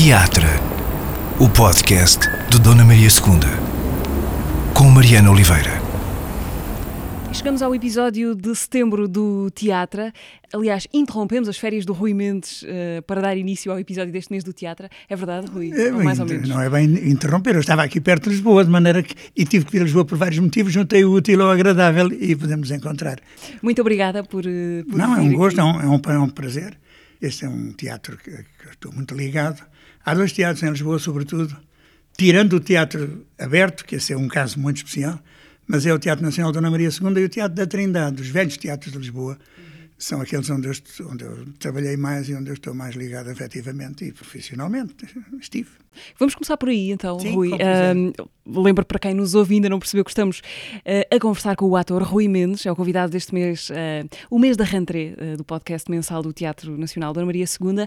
Teatro, o podcast de Dona Maria II, com Mariana Oliveira. Chegamos ao episódio de setembro do Teatro. Aliás, interrompemos as férias do Rui Mendes uh, para dar início ao episódio deste mês do Teatro. É verdade, Rui? É, ou mais ou menos? Não é bem interromper, eu estava aqui perto de Lisboa, de maneira que. e tive que vir a Lisboa por vários motivos, juntei o útil ao agradável e podemos encontrar. Muito obrigada por. Uh, por não, é um gosto, é um, é, um, é um prazer. Este é um teatro que, que estou muito ligado. Há dois teatros em Lisboa, sobretudo, tirando o teatro aberto, que esse é um caso muito especial, mas é o Teatro Nacional Dona Maria II e o Teatro da Trindade, os velhos teatros de Lisboa. São aqueles onde eu, onde eu trabalhei mais e onde eu estou mais ligado afetivamente e profissionalmente. Estive. Vamos começar por aí então, Sim, Rui. Uh, lembro para quem nos ouve ainda não percebeu que estamos uh, a conversar com o ator Rui Mendes, é o convidado deste mês, uh, o mês da rentrée do podcast mensal do Teatro Nacional Dona Maria II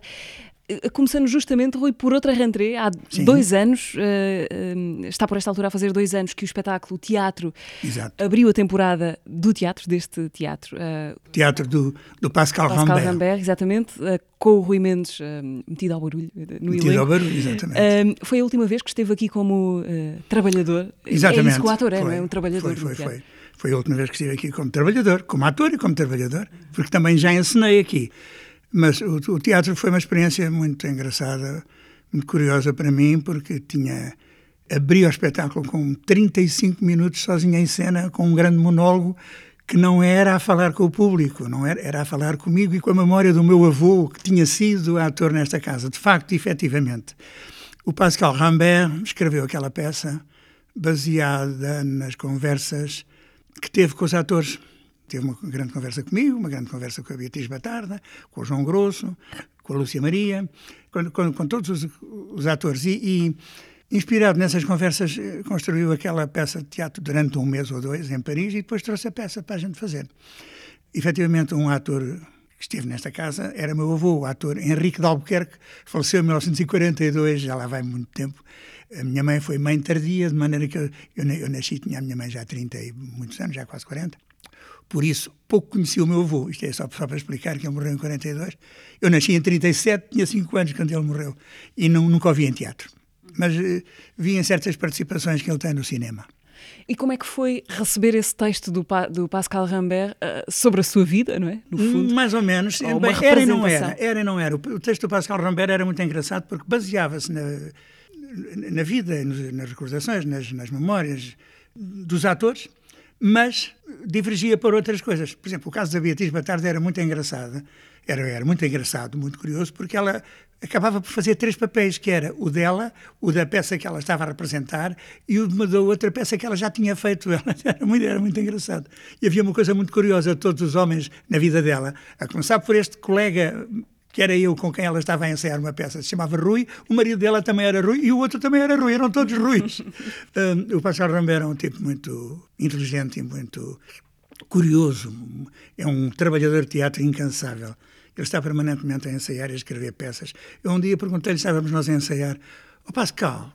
começando justamente, Rui, por outra rentrée, há Sim. dois anos, uh, uh, está por esta altura a fazer dois anos que o espetáculo Teatro Exato. abriu a temporada do teatro, deste teatro. Uh, teatro do, do Pascal, Pascal Rambert. Rambert exatamente, com o Rui Mendes metido ao barulho no Metido elenco. ao barulho, exatamente. foi a última vez que esteve aqui como trabalhador. Exatamente. É isso que o ator é, foi, não é? Um trabalhador foi, foi, foi. Foi a última vez que estive aqui como trabalhador, como ator e como trabalhador, porque também já ensinei aqui. Mas o, o, teatro foi uma experiência muito engraçada, muito curiosa para mim, porque tinha abri o espetáculo com 35 minutos sozinho em cena, com um grande monólogo que não era a falar com o público, não era, era a falar comigo e com a memória do meu avô, que tinha sido ator nesta casa. De facto, efetivamente, o Pascal Rambert escreveu aquela peça baseada nas conversas que teve com os atores teve uma grande conversa comigo, uma grande conversa com a Beatriz Batarda, com o João Grosso, com a Lúcia Maria, com, com, com todos os, os atores. E, e, inspirado nessas conversas, construiu aquela peça de teatro durante um mês ou dois em Paris e depois trouxe a peça para a gente fazer. Efetivamente, um ator que esteve nesta casa era meu avô, o ator Henrique de Albuquerque, faleceu em 1942, já lá vai muito tempo. A minha mãe foi mãe tardia, de maneira que eu, eu, eu nasci, tinha a minha mãe já há 30 e muitos anos, já quase 40. Por isso, pouco conheci o meu avô. Isto é só, só, para explicar que ele morreu em 42. Eu nasci em 37, tinha 5 anos quando ele morreu. E não, nunca o vi em teatro. Mas uh, vi em certas participações que ele tem no cinema. E como é que foi receber esse texto do, do Pascal Rambert uh, sobre a sua vida, não é? No fundo. Mais ou menos. Ou Bem, era e não era. Era e não era. O texto do Pascal Rambert era muito engraçado porque baseava-se na, na vida, nas recordações, nas, nas memórias dos atores mas divergia para outras coisas. Por exemplo, o caso da Beatriz Batarda era muito engraçada, era, era muito engraçado, muito curioso, porque ela acabava por fazer três papéis, que era o dela, o da peça que ela estava a representar e o da outra peça que ela já tinha feito. Ela era muito, era muito engraçado. E havia uma coisa muito curiosa de todos os homens na vida dela, a começar por este colega que era eu com quem ela estava a ensaiar uma peça, se chamava Rui, o marido dela também era Rui e o outro também era Rui, eram todos Ruis. um, o Pascal Rambert era um tipo muito inteligente e muito curioso, é um trabalhador de teatro incansável. Ele está permanentemente a ensaiar e a escrever peças. Eu um dia perguntei-lhe, estávamos nós a ensaiar, ó oh, Pascal,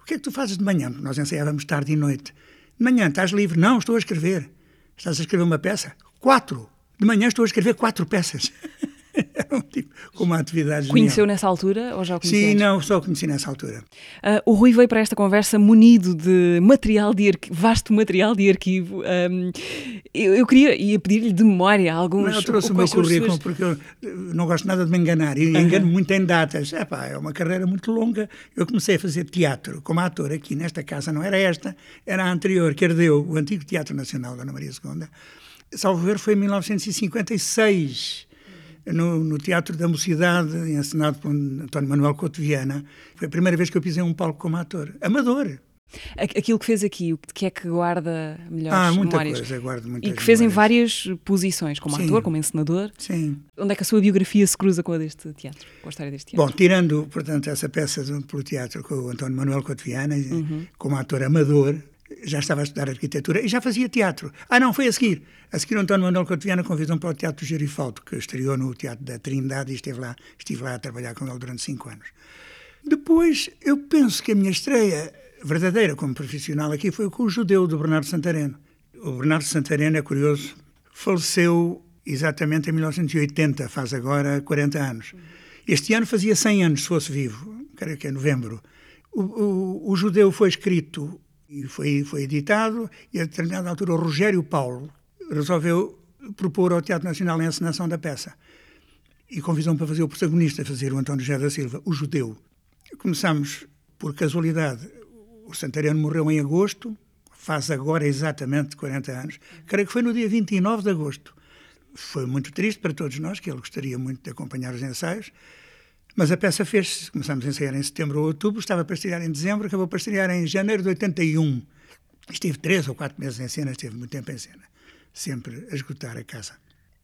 o que é que tu fazes de manhã? Nós ensaiávamos tarde e noite. De manhã estás livre? Não, estou a escrever. Estás a escrever uma peça? Quatro. De manhã estou a escrever quatro peças. Era um tipo com uma atividade Conheceu genial. nessa altura ou já o conhecia Sim, não, só o conheci nessa altura. Uh, o Rui veio para esta conversa munido de material de vasto material de arquivo. Um, eu, eu, queria ia pedir-lhe de memória alguns. Não, eu trouxe o meu currículo suas... porque eu não gosto nada de me enganar e engano muito em datas. Epá, é uma carreira muito longa. Eu comecei a fazer teatro como ator aqui nesta casa, não era esta, era a anterior, que herdeu o antigo Teatro Nacional da Ana Maria II. Salvo ver, foi em 1956 no, no, Teatro da Mocidade, encenado por António Manuel Couto Viana. Foi a primeira vez que eu pisei um palco como ator. Amador. Aquilo que fez aqui, o que é que guarda melhores ah, muita memórias? Coisa, guardo muitas e que fez memórias. em várias posições, como Sim. ator, como encenador. Sim. Onde é que a sua biografia se cruza com a deste teatro, com a história deste teatro? Bom, tirando, portanto, essa peça do, pelo teatro com o António Manuel Couto Viana, Uhum. como ator amador, já estava a estudar arquitetura e já fazia teatro. Ah, não, foi a seguir. A seguir, António Manuel Couto Viana convidou-me para o Teatro do Gerifaldo, que estreou no Teatro da Trindade e esteve lá, estive lá a trabalhar com ele durante cinco anos. Depois, eu penso que a minha estreia verdadeira como profissional aqui foi com o Judeu, do Bernardo Santareno. O Bernardo Santareno, é curioso, faleceu exatamente em 1980, faz agora 40 anos. Este ano fazia 100 anos, se fosse vivo. creio que é novembro. O, o, o Judeu foi escrito e foi, foi editado, e a determinada altura o Rogério Paulo resolveu propor ao Teatro Nacional a encenação da peça. E convidou-me para fazer o protagonista, fazer o António José da Silva, o judeu. Começamos, por casualidade, o Santareno morreu em agosto, faz agora exatamente 40 anos. Creio que foi no dia 29 de agosto. Foi muito triste para todos nós, que ele gostaria muito de acompanhar os ensaios, mas a peça fez-se. Começámos a ensaiar em setembro ou outubro, estava para estrear em dezembro, acabou para estrear em janeiro de 81. Estive três ou quatro meses em cena, esteve muito tempo em cena, sempre a esgotar a casa.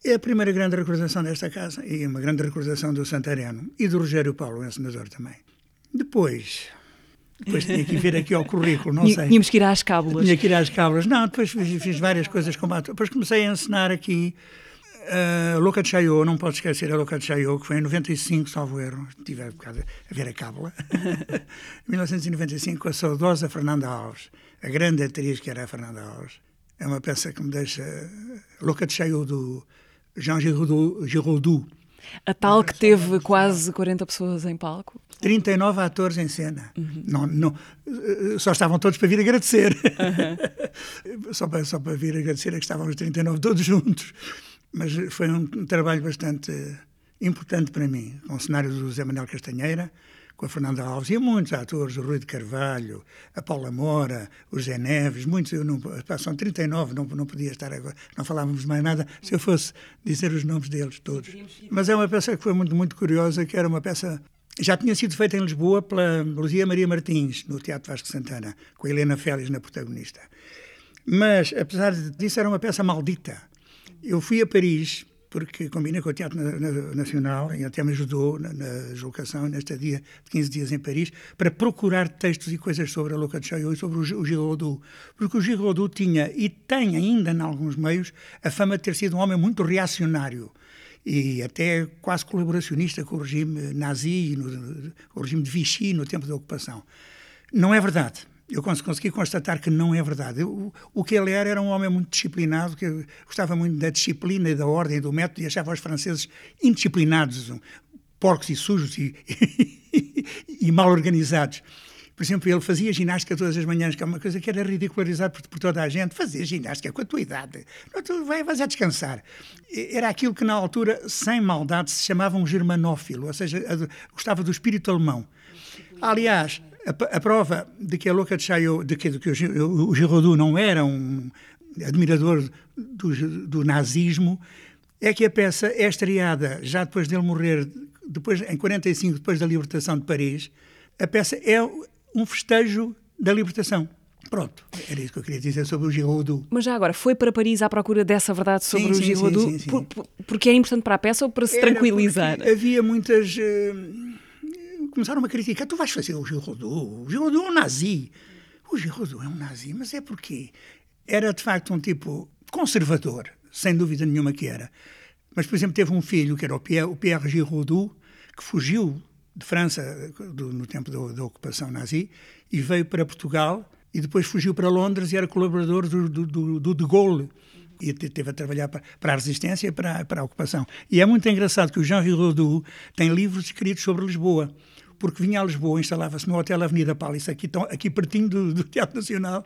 É a primeira grande recordação desta casa e uma grande recordação do Santareno e do Rogério Paulo, o encenador também. Depois, depois tinha que vir aqui ao currículo, não sei. Tínhamos que ir às cábulas. Tinha que ir às cábulas. Não, depois fiz, fiz várias coisas como ator. Depois comecei a ensinar aqui uh, Louca de não posso esquecer a Louca de que foi em 95, salvo erro, estive a, a ver a cábula, em 1995, com a saudosa Fernanda Alves, a grande atriz que era a Fernanda Alves. É uma peça que me deixa... Louca de do Jean Giraudoux, Giraudoux a tal que teve quase 40 pessoas em palco. 39 atores em cena. Uhum. Não, não, só estavam todos para vir agradecer. Uhum. só, para, só para vir agradecer é que estávamos 39 todos juntos. Mas foi um, um trabalho bastante importante para mim, com o cenário do José Manuel Castanheira, com a Fernanda Alves e muitos atores, o Rui de Carvalho, a Paula Mora, o Zé Neves, muitos, eu não, são 39, não, não podia estar agora, não falávamos mais nada se eu fosse dizer os nomes deles todos. Mas é uma peça que foi muito, muito curiosa, que era uma peça já tinha sido feita em Lisboa pela Luzia Maria Martins, no Teatro Vasco Santana, com a Helena Félix na protagonista. Mas, apesar disso, era uma peça maldita. Eu fui a Paris porque combinei com o Teatro Nacional e até me ajudou na, na deslocação, nesta dia de 15 dias em Paris, para procurar textos e coisas sobre a Louca de Chaillot e sobre o, o Giraudoux. Porque o Giraudoux tinha, e tem ainda em alguns meios, a fama de ter sido um homem muito reacionário e até quase colaboracionista com o regime nazi, no, com o regime de Vichy no tempo da ocupação. Não é verdade eu consegui constatar que não é verdade. Eu, o que ele era era um homem muito disciplinado, que gostava muito da disciplina e da ordem do método e achava os franceses indisciplinados, porcos e sujos e, e, e mal organizados. Por exemplo, ele fazia ginástica todas as manhãs, que é uma coisa que era ridicularizada por, por toda a gente. Fazer ginástica com a tua idade. Não, tu vai, vais a descansar. Era aquilo que, na altura, sem maldade, se chamava um germanófilo, ou seja, gostava do espírito alemão. Aliás, a, a, prova de que a Louca de de que, de que o, o Giraudoux não era um admirador do, do, nazismo, é que a peça é estreada já depois dele morrer, depois, em 45, depois da libertação de Paris. A peça é um festejo da libertação. Pronto, era isso que eu queria dizer sobre o Giraudoux. Mas já agora, foi para Paris à procura dessa verdade sobre sim, o Giraudoux? Sim, sim, por, por, porque é importante para a peça ou para se era tranquilizar? Havia muitas... Uh, começaram a criticar, tu vais fazer o Giraudoux, o Giraudoux é um nazi. O Giraudoux é um nazi, mas é porque era de facto um tipo conservador, sem dúvida nenhuma que era. Mas, por exemplo, teve um filho, que era o Pierre, o Pierre Giraudoux, que fugiu de França do, no tempo da, ocupação nazi e veio para Portugal e depois fugiu para Londres e era colaborador do, do, do De Gaulle e teve a trabalhar para, para a resistência e para, para a ocupação. E é muito engraçado que o Jean Giraudoux tem livros escritos sobre Lisboa porque vinha a Lisboa, instalava-se no Hotel Avenida Palace, aqui, aqui pertinho do, do Teatro Nacional,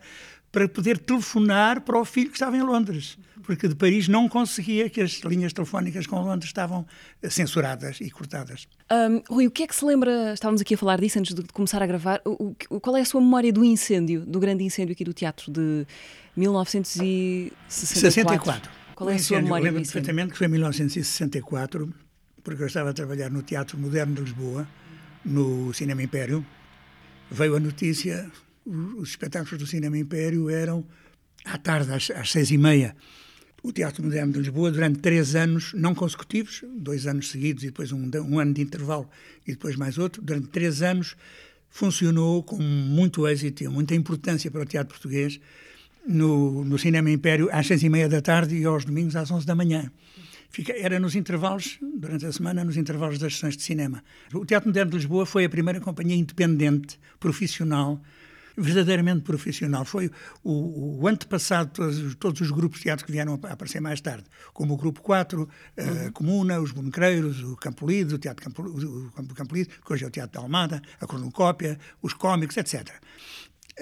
para poder telefonar para o filho que estava em Londres, porque de Paris não conseguia que as linhas telefónicas com Londres estavam censuradas e cortadas. Um, Rui, o que é que se lembra, estávamos aqui a falar disso antes de começar a gravar, o, o, qual é a sua memória do incêndio, do grande incêndio aqui do teatro de 1964? 64. Qual é a sua memória? Eu lembro perfeitamente que foi em 1964, porque eu estava a trabalhar no Teatro Moderno de Lisboa, no Cinema Império, veio a notícia, os espetáculos do Cinema Império eram à tarde, às, às seis e meia. O Teatro Moderno de Lisboa, durante três anos não consecutivos, dois anos seguidos e depois um, um ano de intervalo e depois mais outro, durante três anos funcionou com muito êxito e muita importância para o teatro português no, no Cinema Império às seis e meia da tarde e aos domingos às onze da manhã. Fica, era nos intervalos, durante a semana, nos intervalos das sessões de cinema. O Teatro Moderno de Lisboa foi a primeira companhia independente, profissional, verdadeiramente profissional. Foi o, o antepassado de todos, todos, os grupos de teatro que vieram a aparecer mais tarde, como o Grupo 4, a uhum. Comuna, os Bonecreiros, o Campo Lido, o Teatro Campo, o que hoje é o Teatro da Almada, a Cornucópia, os cómicos, etc.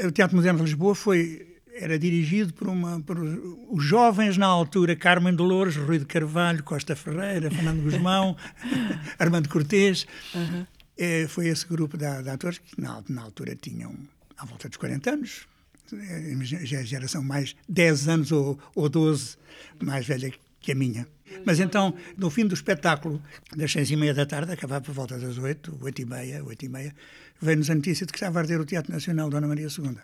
O Teatro Moderno de Lisboa foi era dirigido por, uma, por os jovens na altura, Carmen Dolores, Rui de Carvalho, Costa Ferreira, Fernando Guzmão, Armando Cortês. Uhum. É, foi esse grupo de, de atores que na, na, altura tinham à volta dos 40 anos, já é geração mais 10 anos ou, ou 12 mais velha que a minha. Mas então, no fim do espetáculo, das seis e meia da tarde, acabava por volta das oito, oito e meia, oito e meia, veio-nos a notícia de que estava a arder o Teatro Nacional Dona Maria II.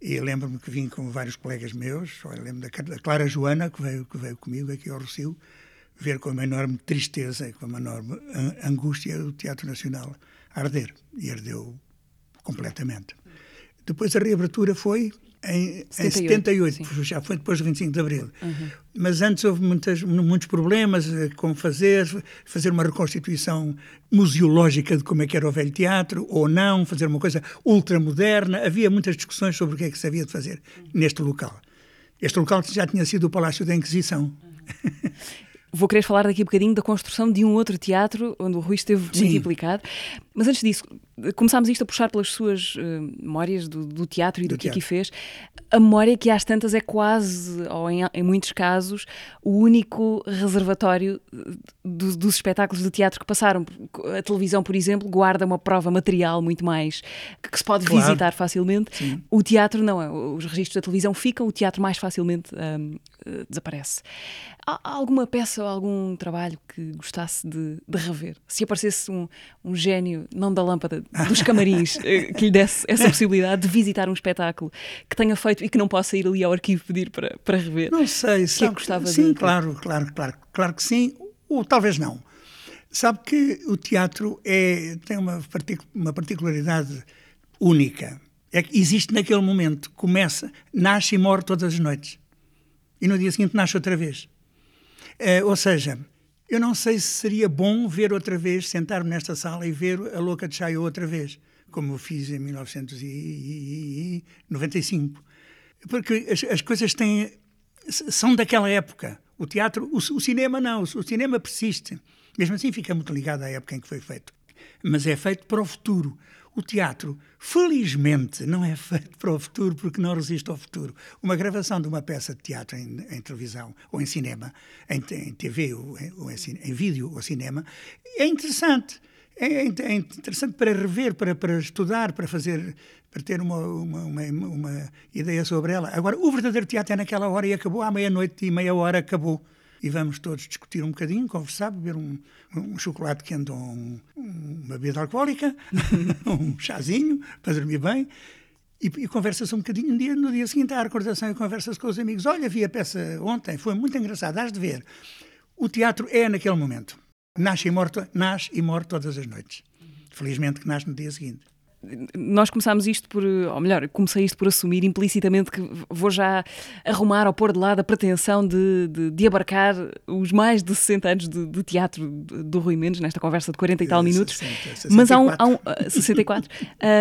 E lembro-me que vim com vários colegas meus, lembro da Clara Joana, que veio, que veio comigo aqui ao Rocio, ver com uma enorme tristeza com uma enorme angústia o Teatro Nacional arder. E ardeu completamente. Depois a reabertura foi em 78, em 78 já foi depois do 25 de Abril. Uhum. Mas antes houve muitas, muitos problemas, eh, como fazer, fazer uma reconstituição museológica de como é que era o velho teatro, ou não, fazer uma coisa ultramoderna. Havia muitas discussões sobre o que é que se havia de fazer uhum. neste local. Este local já tinha sido o Palácio da Inquisição. Uhum. Vou querer falar daqui um bocadinho da construção de um outro teatro onde o Rui esteve muito implicado. Mas antes disso, começámos isto a puxar pelas suas uh, memórias do, do, teatro e do, do que aqui fez. A memória que às tantas é quase, ou em, em muitos casos, o único reservatório eh, do, dos espetáculos de teatro que passaram. A televisão, por exemplo, guarda uma prova material muito mais que, que se pode claro. visitar facilmente. Sim. O teatro não, é. os registros da televisão ficam, o teatro mais facilmente um, uh, desaparece. Há alguma peça ou algum trabalho que gostasse de, de rever? Se aparecesse um, um gênio, não da lâmpada, dos camarins, eh, que lhe desse essa possibilidade de visitar um espetáculo que tenha feito e que não possa ir ali ao arquivo pedir para, para rever? Não sei. Que é que gostava sim, de... claro, claro, claro, claro que sim, ou talvez não. Sabe que o teatro é, tem uma, uma particularidade única. É que existe naquele momento, começa, nasce e morre todas as noites. E no dia seguinte nasce outra vez. Uh, ou seja, eu não sei se seria bom ver outra vez, sentar-me nesta sala e ver a Louca de Chaio outra vez, como eu fiz em 1995. Porque as, as coisas têm, são daquela época. O teatro, o, o cinema não, o, o cinema persiste. Mesmo assim fica muito ligado à época em que foi feito. Mas é feito para o futuro. O teatro, felizmente, não é feito para o futuro porque não resiste ao futuro. Uma gravação de uma peça de teatro em, em televisão ou em cinema, em, em TV ou, em, ou em, vídeo ou cinema, é interessante. É, é, é, interessante para rever, para, para estudar, para fazer, para ter uma, uma, uma, uma ideia sobre ela. Agora, o verdadeiro teatro é naquela hora e acabou, à meia-noite e meia hora acabou e vamos todos discutir um bocadinho, conversar, beber um, um chocolate quente ou um, uma bebida alcoólica, um chazinho para dormir bem. E, e conversa-se um bocadinho. No dia, no dia seguinte, a recordação e conversa-se com os amigos. Olha, vi a peça ontem, foi muito engraçado, has de ver. O teatro é naquele momento. Nasce e morre, nasce e morre todas as noites. Felizmente que nasce no dia seguinte nós começámos isto por, ou melhor, comecei isto por assumir implicitamente que vou já arrumar ou pôr de lado a pretensão de, de, de abarcar os mais de 60 anos de, de, teatro do Rui Mendes, nesta conversa de 40 e tal minutos. 60, 64. Mas há um. Há um 64.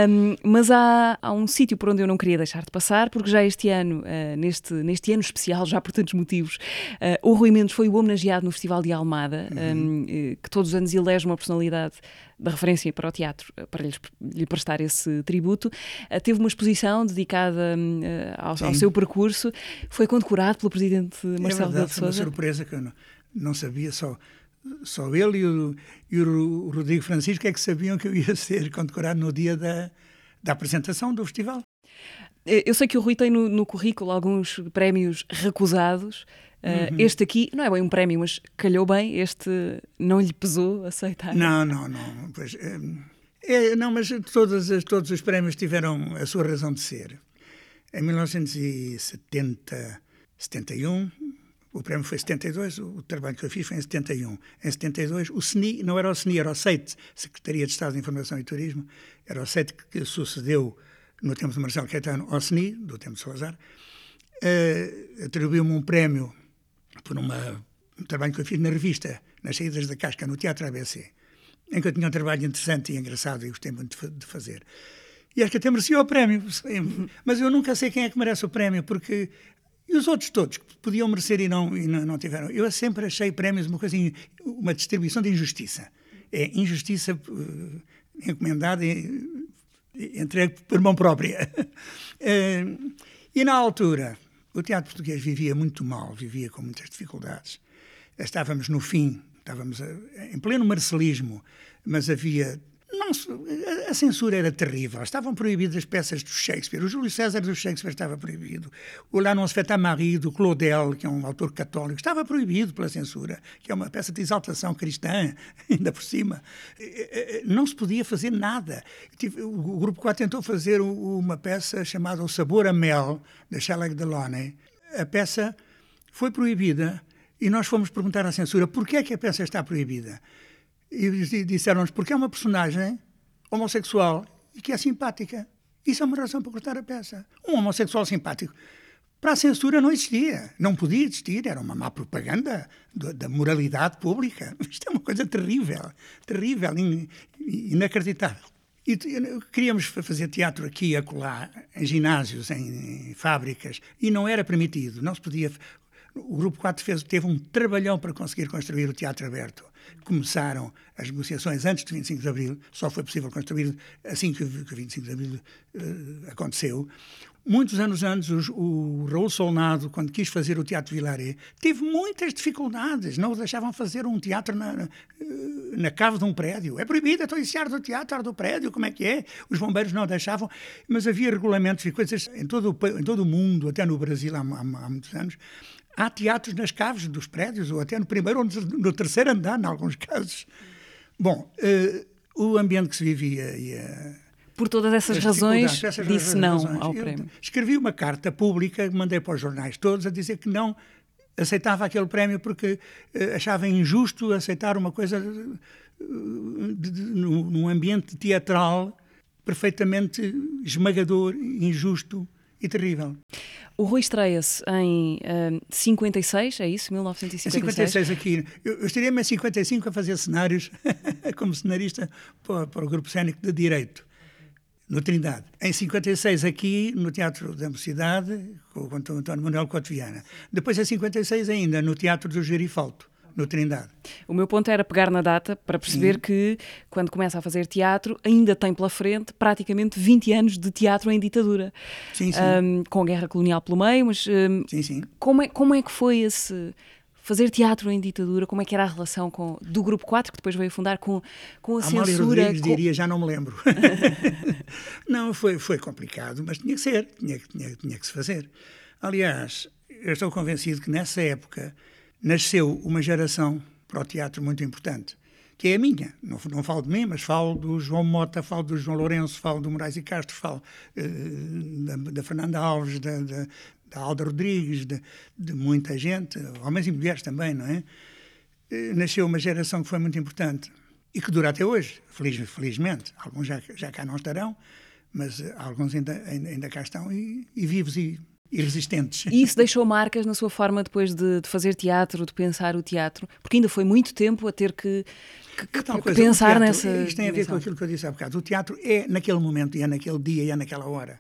um, mas há, há um sítio por onde eu não queria deixar de passar, porque já este ano, uh, neste, neste ano especial, já por tantos motivos, uh, o Rui Mendes foi o homenageado no Festival de Almada, uhum. um, que todos os anos elege uma personalidade da referência para o teatro, para lhes, lhe prestar esse tributo. Uh, teve uma exposição dedicada uh, ao, ao, seu percurso, foi condecorado pelo presidente Marcelo é verdade, de Sousa. uma surpresa que eu não, não sabia, só, só ele e o, e o Rodrigo Francisco é que sabiam que eu ia ser condecorado no dia da, da apresentação do festival. Eu sei que o Rui tem no, no currículo alguns prémios recusados. Uh, uhum. Este aqui não é bem um prémio, mas calhou bem. Este não lhe pesou aceitar? Não, não, não. Pois, é, é, não, mas todos, todos os prémios tiveram a sua razão de ser. Em 1970, 71, o prémio foi em 72, o trabalho que eu fiz foi em 71. Em 72, o SNI, não era o SNI, era o SEIT, Secretaria de Estado de Informação e Turismo, era o SEIT que sucedeu no tempo de Marcelo Caetano ao SNI, do tempo de Salazar, uh, atribuiu-me um prémio por uma, um trabalho que eu fiz na revista, nas saídas da casca, no Teatro ABC, em que eu tinha um trabalho interessante e engraçado e gostei muito de fazer. E acho que até merecia o prémio. Mas eu nunca sei quem é que merece o prémio, porque. E os outros todos que podiam merecer e não, e não, tiveram. Eu sempre achei prémios uma coisa, uma distribuição de injustiça. É injustiça uh, encomendada e entregue por mão própria. uh, e na altura, o teatro português vivia muito mal, vivia com muitas dificuldades. Estávamos no fim, estávamos em pleno marcelismo, mas havia não, a censura era terrível. Estavam proibidas as peças do Shakespeare. O Júlio César do Shakespeare estava proibido. O La Non se fait Marie, do Claudel, que é um autor católico, estava proibido pela censura, que é uma peça de exaltação cristã, ainda por cima. Não se podia fazer nada. O Grupo 4 tentou fazer uma peça chamada O Sabor a Mel, de Shelley Delaunay. A peça foi proibida e nós fomos perguntar à censura por que é que a peça está proibida. E disseram-nos porque é uma personagem homossexual e que é simpática. Isso é uma razão para cortar a peça. Um homossexual simpático. Para a censura não existia, não podia existir, era uma má propaganda da moralidade pública. Isto é uma coisa terrível, terrível, inacreditável. E queríamos fazer teatro aqui e acolá, em ginásios, em, em fábricas, e não era permitido, não se podia. O Grupo 4 fez, teve um trabalhão para conseguir construir o teatro aberto começaram as negociações antes de 25 de Abril, só foi possível construir assim que, que 25 de Abril uh, aconteceu. Muitos anos antes, o, o Raul Solnado, quando quis fazer o Teatro Vilaré, teve muitas dificuldades. Não o deixavam fazer um teatro na, na, eh, na cave de um prédio. É proibido, estou a do teatro do prédio, como é que é? Os bombeiros não deixavam, mas havia regulamentos e coisas em todo, em todo o mundo, até no Brasil há, há, há muitos anos, Há teatros nas caves dos prédios, ou até no primeiro ou no terceiro andar, em alguns casos. Bom, uh, o ambiente que se vivia e a, por todas essas razões, essas disse não razões. ao prémio. escrevi uma carta pública, mandei para os jornais todos, a dizer que não aceitava aquele prémio porque uh, achava injusto aceitar uma coisa uh, de, de, num ambiente teatral perfeitamente esmagador, injusto e terrível. O Rui estreia-se em uh, 56, é isso? 1956? Em 56 aqui. Eu, eu estaria-me em 55 a fazer cenários como cenarista para, para, o grupo cénico de Direito, no Trindade. Em 56 aqui, no Teatro da Mocidade, com o António Manuel Cotoviana. Depois em 56 ainda, no Teatro do Gerifalto no Trindade. O meu ponto era pegar na data para perceber Sim. que, quando começa a fazer teatro, ainda tem pela frente praticamente 20 anos de teatro em ditadura. Sim, sim. Um, com a guerra colonial pelo meio, mas um, sim, sim. Como, é, como é que foi esse fazer teatro em ditadura, como é que era a relação com, do Grupo 4, que depois veio fundar, com, com a Amália censura? Rodrigues com... diria, já não me lembro. não, foi, foi complicado, mas tinha que ser, tinha, tinha, tinha que se fazer. Aliás, eu estou convencido que nessa época nasceu uma geração para o teatro muito importante, que é a minha. Não, não falo de mim, mas falo do João Mota, falo do João Lourenço, falo do Moraes e Castro, falo uh, da, da, Fernanda Alves, da, da, da Alda Rodrigues, de, de, muita gente, homens e mulheres também, não é? Uh, nasceu uma geração que foi muito importante e que dura até hoje, feliz, felizmente. Alguns já, já cá não estarão, mas uh, alguns ainda, ainda, ainda, cá estão e, e vivos e e resistentes. E isso deixou marcas na sua forma depois de, de, fazer teatro, de pensar o teatro? Porque ainda foi muito tempo a ter que, que, que, que coisa, pensar teatro, nessa. Isto tem a ver com aquilo que eu disse há bocado. O teatro é naquele momento, e é naquele dia, e é naquela hora.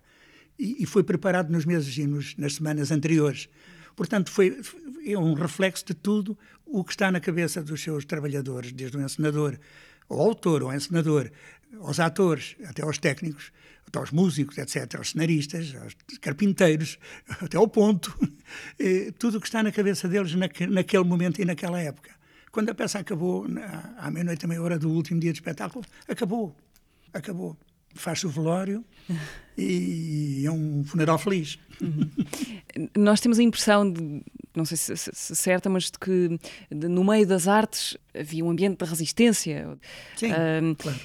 E, e foi preparado nos meses e nos, nas semanas anteriores. Portanto, foi, é um reflexo de tudo o que está na cabeça dos seus trabalhadores, desde o encenador, ao autor, ao encenador, aos atores, até aos técnicos até aos músicos, etc., aos cenaristas, aos carpinteiros, até ao ponto, tudo o que está na cabeça deles naquele momento e naquela época. Quando a peça acabou, à meia-noite, à meia hora do último dia de espetáculo, acabou. Acabou. Faz-se o velório e é um funeral feliz. Uhum. Nós temos a impressão, de, não sei se, se, se certa, mas de que de, no meio das artes havia um ambiente de resistência. Sim, uh, claro.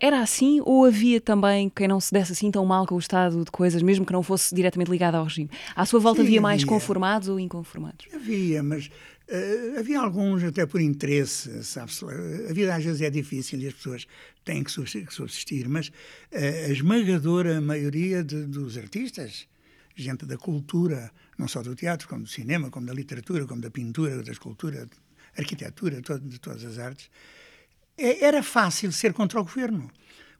Era assim ou havia também quem não se desse assim tão mal com o estado de coisas, mesmo que não fosse diretamente ligado ao regime? À sua volta Sim, havia mais conformados ou inconformados? Havia, mas uh, havia alguns até por interesse, sabe-se A vida às vezes é difícil e as pessoas têm que subsistir, mas uh, a esmagadora maioria de, dos artistas, gente da cultura, não só do teatro, como do cinema, como da literatura, como da pintura, da escultura, arquitetura, todo, de todas as artes, era fácil ser contra o governo.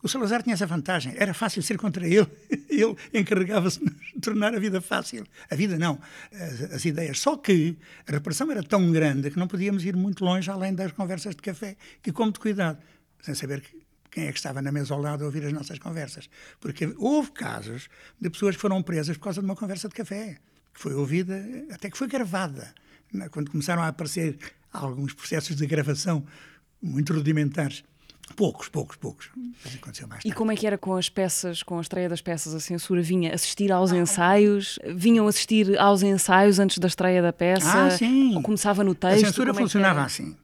O Salazar tinha essa vantagem, era fácil ser contra ele. Ele encarregava-se de tornar a vida fácil. A vida não, as, as, ideias. Só que a repressão era tão grande que não podíamos ir muito longe além das conversas de café. E como de cuidado, sem saber quem é que estava na mesa ao lado a ouvir as nossas conversas. Porque houve casos de pessoas que foram presas por causa de uma conversa de café, que foi ouvida, até que foi gravada. Quando começaram a aparecer alguns processos de gravação muito rudimentares. Poucos, poucos, poucos. Aconteceu mais tarde. E como é que era com as peças, com a estreia das peças? A censura vinha assistir aos ensaios? Vinham assistir aos ensaios antes da estreia da peça? Ah, sim. Ou começava no texto? A censura como é funcionava assim.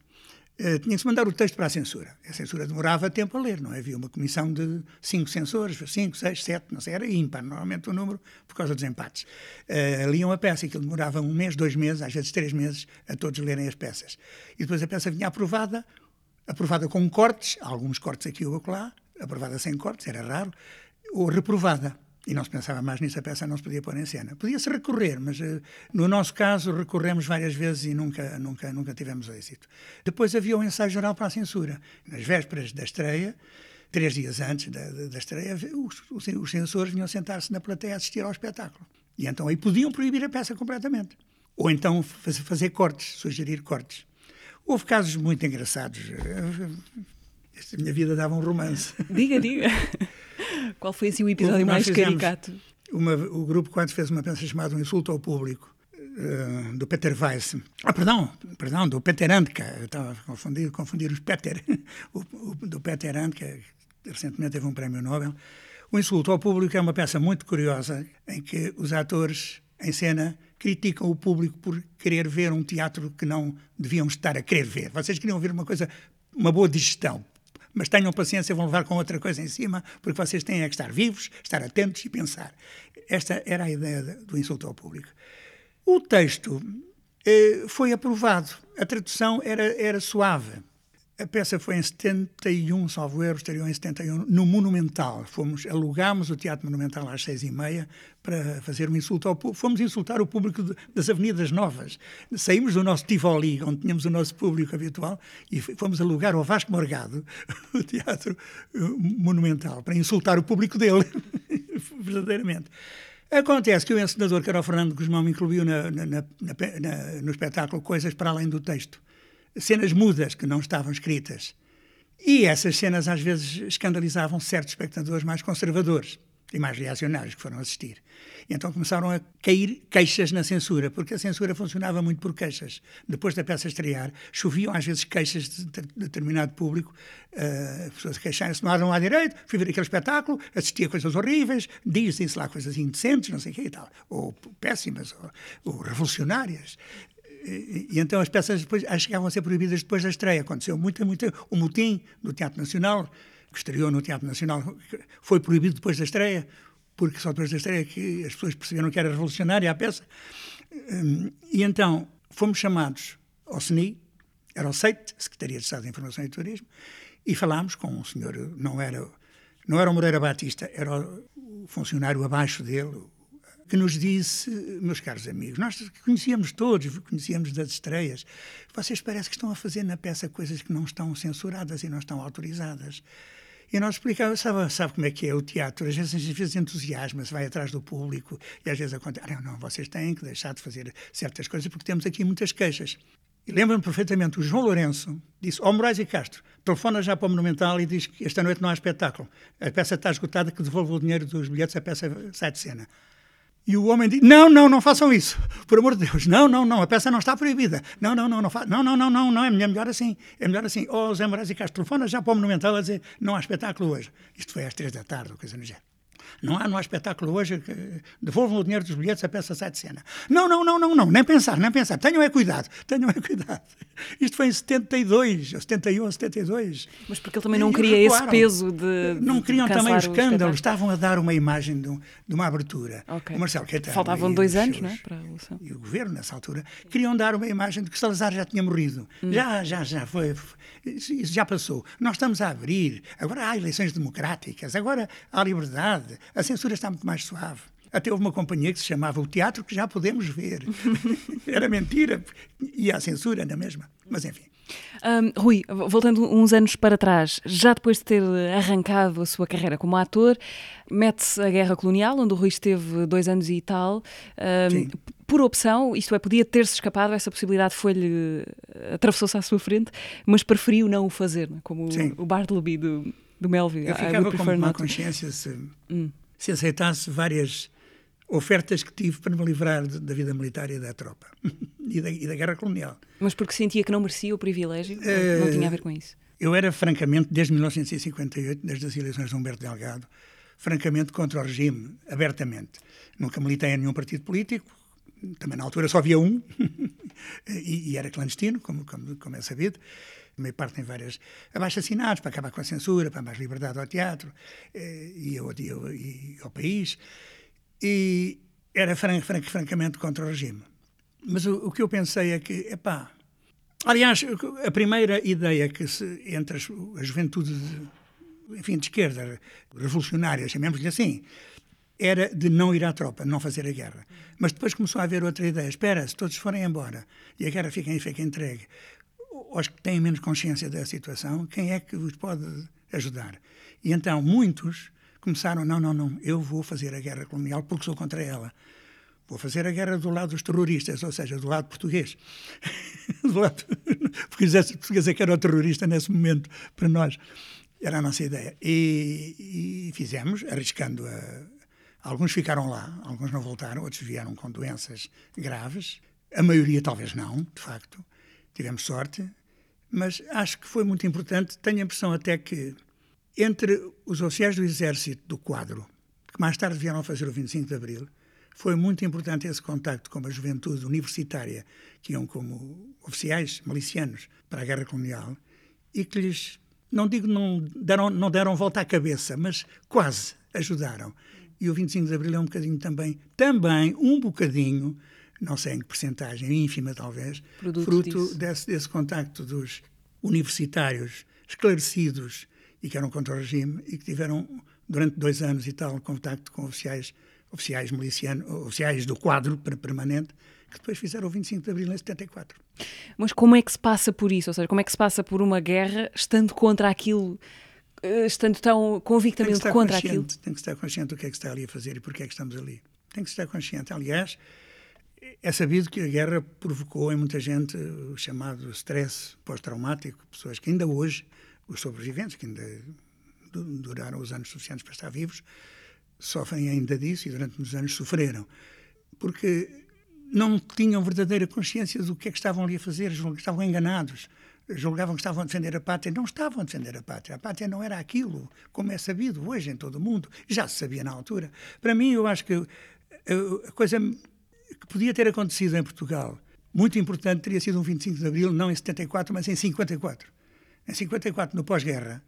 Uh, tinha que se mandar o texto para a censura. A censura demorava tempo a ler, não é? Havia uma comissão de cinco censores, cinco, seis, sete, não sei, era ímpar, normalmente o número, por causa dos empates. Uh, liam a peça, aquilo demorava um mês, dois meses, às vezes três meses, a todos lerem as peças. E depois a peça vinha aprovada, aprovada com cortes, alguns cortes aqui ou acolá, aprovada sem cortes, era raro, ou reprovada. E não se pensava mais nisso, a peça não se podia pôr em cena. Podia-se recorrer, mas uh, no nosso caso recorremos várias vezes e nunca, nunca, nunca tivemos êxito. Depois havia um ensaio geral para a censura. Nas vésperas da estreia, três dias antes da, da estreia, os, os, os censores vinham sentar-se na plateia a assistir ao espetáculo. E então aí podiam proibir a peça completamente. Ou então fazer cortes, sugerir cortes. Houve casos muito engraçados. Esta minha vida dava um romance. Diga, diga. Qual foi assim o episódio mais caricato? Uma, o grupo quando fez uma peça chamada Um Insulto ao Público, uh, do Peter Weiss. Ah, perdão, perdão, do Peter Andka. Eu estava a confundir, confundir os Peter. o, o, do Peter Andka, que recentemente teve um prémio Nobel. O Insulto ao Público é uma peça muito curiosa em que os atores em cena criticam o público por querer ver um teatro que não deviam estar a querer ver. Vocês queriam ver uma coisa, uma boa digestão, mas tenham paciência, vão levar com outra coisa em cima, porque vocês têm é que estar vivos, estar atentos e pensar. Esta era a ideia do insulto ao público. O texto eh, foi aprovado, a tradução era, era suave. A peça foi em 71, salvo erro, estariam em 71, no Monumental. Fomos, alugámos o Teatro Monumental às seis e meia para fazer um insulto ao público. Fomos insultar o público de, das Avenidas Novas. Saímos do nosso Tivoli, onde tínhamos o nosso público habitual, e fomos alugar ao Vasco Morgado o Teatro eh, Monumental para insultar o público dele, verdadeiramente. Acontece que o encenador, o Fernando Guzmão, me incluiu na, na, na, no espetáculo coisas para além do texto cenas mudas que não estavam escritas. E essas cenas às vezes escandalizavam certos espectadores mais conservadores e mais reacionários que foram assistir. E então começaram a cair queixas na censura, porque a censura funcionava muito por queixas. Depois da peça estrear, choviam às vezes queixas de determinado público, uh, pessoas queixarem-se não há direito, fui ver aquele espetáculo, assisti a coisas horríveis, dizem-se lá coisas indecentes, não sei o que e tal, ou péssimas, ou, ou revolucionárias. E, e, então as peças depois chegavam a ser proibidas depois da estreia. Aconteceu muito, muito. O motim do Teatro Nacional, que estreou no Teatro Nacional, foi proibido depois da estreia, porque só depois da estreia que as pessoas perceberam que era revolucionária a peça. Hum, e então fomos chamados ao CNI, era o SEIT, Secretaria de Estado de Informação e Turismo, e falámos com um senhor, não era, não era o Moreira Batista, era o funcionário abaixo dele, que nos disse, meus caros amigos, nós conhecíamos todos, conhecíamos das estreias, vocês parece que estão a fazer na peça coisas que não estão censuradas e não estão autorizadas. E nós explicávamos, sabe, sabe como é que é o teatro? Às vezes, às vezes entusiasma-se, vai atrás do público e às vezes acontece, ah, não, não, vocês têm que deixar de fazer certas coisas porque temos aqui muitas queixas. E lembro-me perfeitamente, o João Lourenço disse ao oh, Moraes e Castro, telefona já para o Monumental e diz que esta noite não há espetáculo. A peça está esgotada, que devolva o dinheiro dos bilhetes, a peça sai de cena. E o homem diz: Não, não, não façam isso. Por amor de Deus. Não, não, não. A peça não está proibida. Não, não, não. Não, fa... não, não, não, não, não. É melhor assim. É melhor assim. Ó, oh, Zé Moraes e Castro, telefona já para o Monumental a dizer: Não há espetáculo hoje. Isto foi às três da tarde, ou coisa no género. Não há, não há espetáculo hoje, que devolvam o dinheiro dos bilhetes, a peça sai de cena. Não, não, não, não, não, nem pensar, nem pensar. Tenham é cuidado, tenham é cuidado. Isto foi em 72, 71, 72. Mas porque ele também não queria esse peso de. Não de queriam também o escândalo, estavam a dar uma imagem de, de uma abertura. Okay. O Marcelo Caetano. Faltavam dois anos, não é? Para a E o governo, nessa altura, queriam dar uma imagem de que Salazar já tinha morrido. Hum. Já, já, já foi. Isso já passou. Nós estamos a abrir. Agora há eleições democráticas, agora há liberdade a censura está muito mais suave. Até houve uma companhia que se chamava O Teatro que já podemos ver. Era mentira. E a censura na mesma. Mas enfim. Um, Rui, voltando uns anos para trás, já depois de ter arrancado a sua carreira como ator, mete-se a Guerra Colonial, onde o Rui esteve dois anos e tal. Um, por opção, isto é, podia ter-se escapado, essa possibilidade foi-lhe. atravessou-se à sua frente, mas preferiu não o fazer, é? como Sim. o Bartleby do, do Melville. Eu ficava com uma consciência se, hum. se aceitasse várias ofertas que tive para me livrar de, da vida militar e da tropa e, da, e, da, guerra colonial. Mas porque sentia que não merecia o privilégio? Uh, não tinha a ver com isso? Eu era, francamente, desde 1958, desde as eleições de Humberto Delgado, francamente contra o regime, abertamente. Nunca militei em nenhum partido político, também na altura só havia um, e, e, era clandestino, como, como, como é sabido. Meio parte em várias abaixo-assinados para acabar com a censura, para mais liberdade ao teatro eh, e, ao, e, ao, e ao país e era fran fran francamente contra o regime. Mas o, o, que eu pensei é que, epá, aliás, a primeira ideia que se, entre a juventude, de, enfim, de esquerda, revolucionária, chamemos-lhe assim, era de não ir à tropa, não fazer a guerra. Mas depois começou a haver outra ideia. Espera, se todos forem embora e a guerra fica, fica entregue, os que têm menos consciência da situação, quem é que os pode ajudar? E então muitos começaram, não, não, não, eu vou fazer a guerra colonial porque sou contra ela. Vou fazer a guerra do lado dos terroristas, ou seja, do lado português. do lado, porque os portugueses é que era o terrorista nesse momento para nós. Era a nossa ideia. E, e fizemos, arriscando a. Alguns ficaram lá, alguns não voltaram, outros vieram com doenças graves. A maioria talvez não, de facto. Tivemos sorte. Mas acho que foi muito importante. Tenho a impressão até que entre os oficiais do Exército do quadro, que mais tarde vieram a fazer o 25 de Abril, foi muito importante esse contacto com a juventude universitária, que iam como oficiais milicianos para a guerra colonial, e que lhes, não digo não deram, não deram volta à cabeça, mas quase ajudaram. E o 25 de Abril é um bocadinho também, também um bocadinho, não sei em que porcentagem, ínfima talvez, Produto fruto desse, desse contacto dos universitários esclarecidos e que eram contra o regime e que tiveram durante dois anos e tal contacto com oficiais oficiais milicianos, oficiais do quadro permanente que depois fizeram o 25 de abril em 74. Mas como é que se passa por isso? Ou seja, como é que se passa por uma guerra estando contra aquilo, eh, estando tão convictamente contra aquilo? Tem que estar consciente do que é que está ali a fazer e porque é que estamos ali. Tem que estar consciente. Aliás, é sabido que a guerra provocou em muita gente o chamado stress pós-traumático, pessoas que ainda hoje os sobreviventes, que ainda duraram os anos suficientes para estar vivos, sofrem ainda disso e durante muitos anos sofreram. Porque não tinham verdadeira consciência do que é que estavam ali a fazer, estavam enganados, julgavam que estavam a defender a pátria. Não estavam a defender a pátria. A pátria não era aquilo, como é sabido hoje em todo o mundo. Já se sabia na altura. Para mim, eu acho que a coisa que podia ter acontecido em Portugal, muito importante, teria sido um 25 de Abril, não em 74, mas em 54 em 54, no pós-guerra,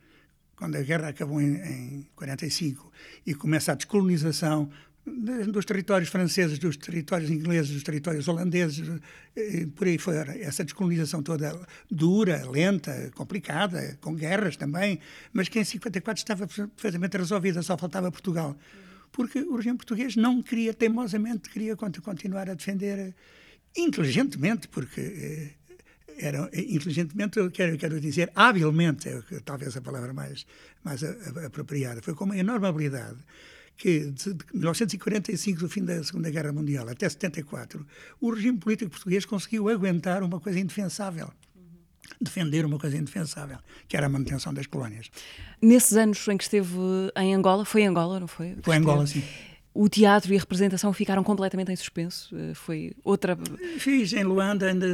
quando a guerra acabou em, em 45 e começa a descolonização dos territórios franceses, dos territórios ingleses, dos territórios holandeses, eh, por aí fora. Essa descolonização toda dura, lenta, complicada, com guerras também, mas que em 54 estava perfeitamente resolvida, só faltava Portugal. Porque o regime português não queria, teimosamente, queria continuar a defender inteligentemente, porque eh, era inteligentemente, eu quero, quero dizer, habilmente, é talvez a palavra mais, mais apropriada. Foi com uma enorme habilidade que, de 1945, do fim da Segunda Guerra Mundial, até 74, o regime político português conseguiu aguentar uma coisa indefensável defender uma coisa indefensável, que era a manutenção das colónias. Nesses anos em que esteve em Angola, foi em Angola, não foi? Foi em Angola, sim o teatro e a representação ficaram completamente em suspenso. Eh, foi outra. Fiz em Luanda, ainda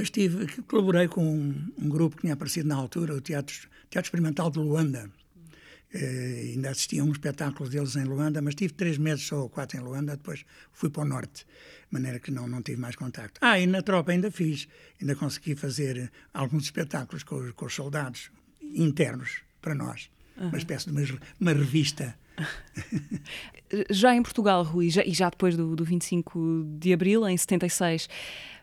estive, colaborei com um, um grupo que tinha aparecido na altura, o Teatro, teatro Experimental de Luanda. Uh, ainda assisti a um espetáculo deles em Luanda, mas tive três meses só ou quatro em Luanda, depois fui para o norte, de maneira que não, não tive mais contacto. Ah, e na tropa ainda fiz, ainda consegui fazer alguns espetáculos com, com os soldados internos para nós, uhum. uma espécie de uma, uma revista já em Portugal, Rui, já, e já depois do, do 25 de Abril, em 76,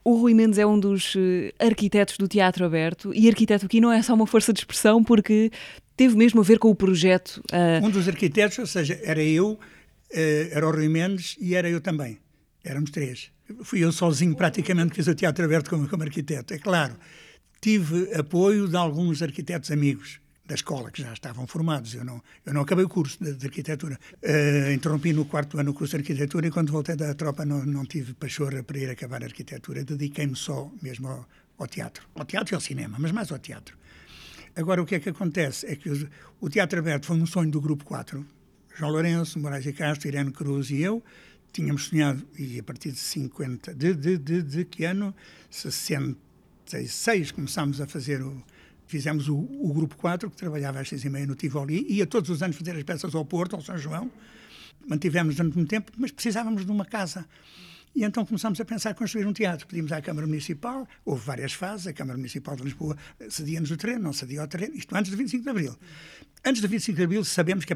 o Rui Mendes é um dos eh, arquitetos do Teatro Aberto, e arquiteto aqui não é só uma força de expressão, porque teve mesmo a ver com o projeto. Uh... Um dos arquitetos, ou seja, era eu, Uh, era o Rui Mendes e era eu também. Éramos três. Fui eu sozinho praticamente que fiz o teatro aberto como, como arquiteto. É claro, tive apoio de alguns arquitetos amigos da escola, que já estavam formados. Eu não, eu não acabei o curso de, de arquitetura. Uh, interrompi no quarto ano o curso de arquitetura e quando voltei da tropa não, não tive pachorra para ir acabar a arquitetura. Dediquei-me só mesmo ao, ao, teatro. Ao teatro e ao cinema, mas mais ao teatro. Agora, o que é que acontece? É que o, Teatro Aberto foi um sonho do Grupo 4. João Lourenço, Moraes e Castro, Irene Cruz e eu tínhamos sonhado, e a partir de 50, de, de, de, de que ano? 66 começámos a fazer o, fizemos o, o, Grupo 4, que trabalhava às seis e meia no Tivoli, ia todos os anos fazer as peças ao Porto, ao São João. Mantivemos durante muito tempo, mas precisávamos de uma casa. E então começámos a pensar em construir um teatro. Pedimos à Câmara Municipal, houve várias fases, a Câmara Municipal de Lisboa cedia-nos o terreno, não cedia o terreno, isto antes do 25 de Abril. Antes do 25 de Abril sabemos que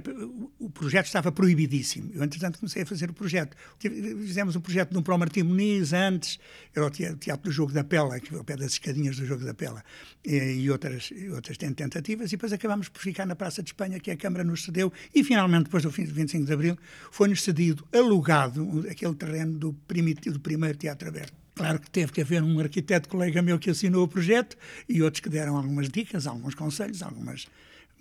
o projeto estava proibidíssimo. Eu, entretanto, comecei a fazer o projeto. Fizemos um projeto de um Pro Martim Muniz antes, era o Teatro do Jogo da Pela, ao pé das escadinhas do Jogo da Pela, e, outras, outras tentativas, e depois acabámos por ficar na Praça de Espanha, que a Câmara nos cedeu, e finalmente, depois do 25 de Abril, foi-nos cedido, alugado, aquele terreno do, do primeiro Teatro Aberto. Claro que teve que haver um arquiteto colega meu que assinou o projeto e outros que deram algumas dicas, alguns conselhos, algumas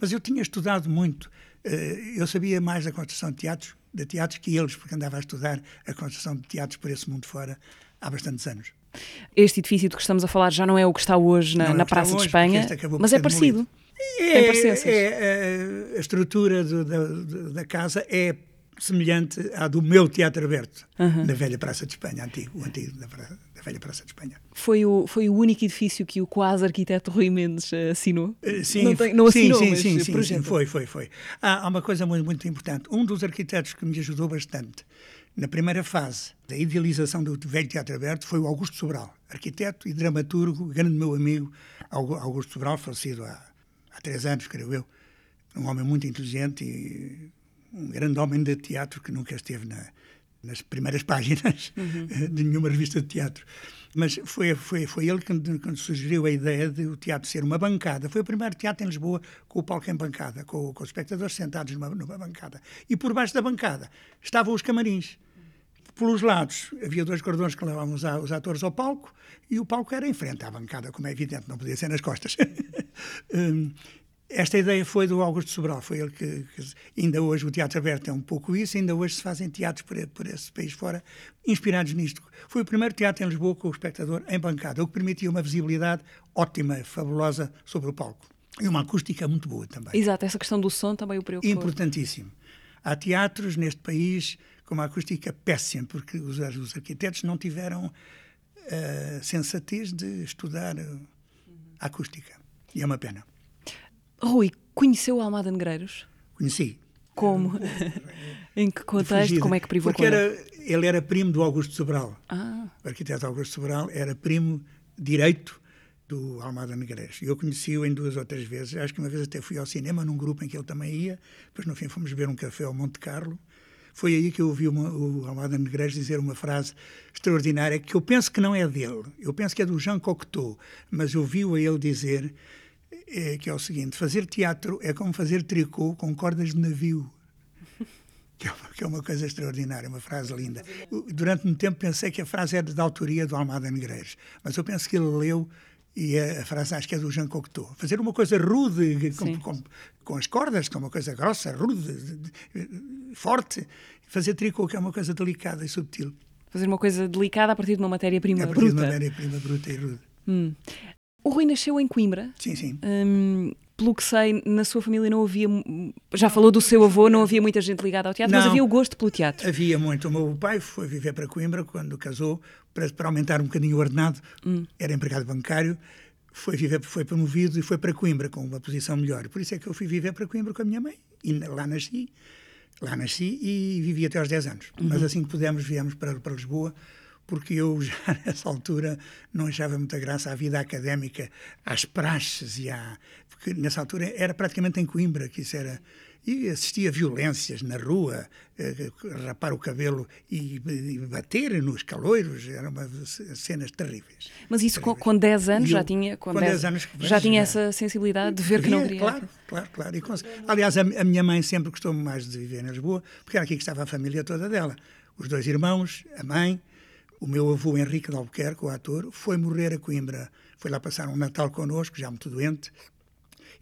mas eu tinha estudado muito. Eh, eu sabia mais da construção de teatros, de teatros que eles, porque andava a estudar a construção de teatros por esse mundo fora há bastantes anos. Este edifício de que estamos a falar já não é o que está hoje na, é na Praça hoje, de Espanha, mas é parecido. É, é, é, a estrutura do, da, da casa é semelhante à do meu Teatro Aberto, uhum. na velha Praça de Espanha, antigo, o antigo da, da, velha Praça de Espanha. Foi o, foi o único edifício que o quase arquiteto Rui Mendes eh, assinou? Uh, sim, não, tem, não assinou, sim, sim, sim, sim, foi, foi, foi. Há, há uma coisa muito, muito importante. Um dos arquitetos que me ajudou bastante na primeira fase da idealização do velho Teatro Aberto foi o Augusto Sobral, arquiteto e dramaturgo, grande meu amigo, Augusto Sobral, falecido há, há três anos, creio eu. Um homem muito inteligente e um grande homem de teatro que nunca esteve na, nas primeiras páginas uhum. de nenhuma revista de teatro. Mas foi, foi, foi ele que, que sugeriu a ideia de o teatro ser uma bancada. Foi o primeiro teatro em Lisboa com o palco em bancada, com, com os espectadores sentados numa, numa bancada. E por baixo da bancada estavam os camarins. Pelos lados havia dois cordões que levavam os, os atores ao palco e o palco era em frente à bancada, como é evidente, não podia ser nas costas. um, esta ideia foi do Augusto Sobral, foi ele que, que, ainda hoje o Teatro Aberto é um pouco isso, ainda hoje se fazem teatros por, por esse país fora, inspirados nisto. Foi o primeiro teatro em Lisboa com o espectador em bancada, o que permitia uma visibilidade ótima, fabulosa sobre o palco. E uma acústica muito boa também. Exato, essa questão do som também o preocupou. Importantíssimo. Há teatros neste país com uma acústica péssima, porque os, os arquitetos não tiveram a uh, sensatez de estudar a acústica. E é uma pena. Rui, conheceu Almada Negreiros? Conheci. Como? em que contexto? Como é que privou Porque era, ele era primo do Augusto Sobral. Ah. O arquiteto Augusto Sobral era primo direito do Almada Negreiros. Eu conheci-o em duas ou três vezes. Acho que uma vez até fui ao cinema, num grupo em que ele também ia. Depois, no fim, fomos beber um café ao Monte Carlo. Foi aí que eu ouvi uma, o Almada Negreiros dizer uma frase extraordinária que eu penso que não é dele. Eu penso que é do Jean Cocteau. Mas eu ouvi-o a ele dizer é, que é o seguinte: fazer teatro é como fazer tricô com cordas de navio. Que é, uma, que é uma coisa extraordinária, uma frase linda. Durante muito tempo pensei que a frase era da autoria do Almada Negreiros, mas eu penso que ele leu e a, a frase acho que é do Jean Cocteau. Fazer uma coisa rude, com, com, com, as cordas, que é uma coisa grossa, rude, forte. Fazer tricô, que é uma coisa delicada e subtil. Fazer uma coisa delicada a partir de uma matéria-prima bruta. A partir de uma matéria-prima bruta e rude. Hum. O Rui nasceu em Coimbra. Sim, sim. Um, pelo que sei, na sua família não havia. Já falou do seu avô, não havia muita gente ligada ao teatro, não, mas havia o gosto pelo teatro. Havia muito. O meu pai foi viver para Coimbra quando casou, para, para aumentar um bocadinho o ordenado. Hum. Era empregado bancário. Foi, viver, foi promovido e foi para Coimbra com uma posição melhor. Por isso é que eu fui viver para Coimbra com a minha mãe. E lá nasci. Lá nasci e vivi até aos 10 anos. Uhum. Mas assim que pudemos, viemos para, para Lisboa porque eu já nessa altura não achava muita graça à vida académica, às praxes e à. Porque nessa altura era praticamente em Coimbra que isso era. E assistia a violências na rua, eh, rapar o cabelo e, e bater nos caloiros, eram cenas terríveis. Mas isso terríveis. com, com 10 anos eu, já tinha. Com, 10, 10 anos já tinha essa sensibilidade de ver que não queria. Claro, claro, claro. E, aliás, a, a minha mãe sempre gostou mais de viver em Lisboa, porque era aqui que estava a família toda dela. Os dois irmãos, a mãe, o meu avô Henrique de Albuquerque, o ator, foi morrer a Coimbra. Foi lá passar um Natal connosco, já muito doente,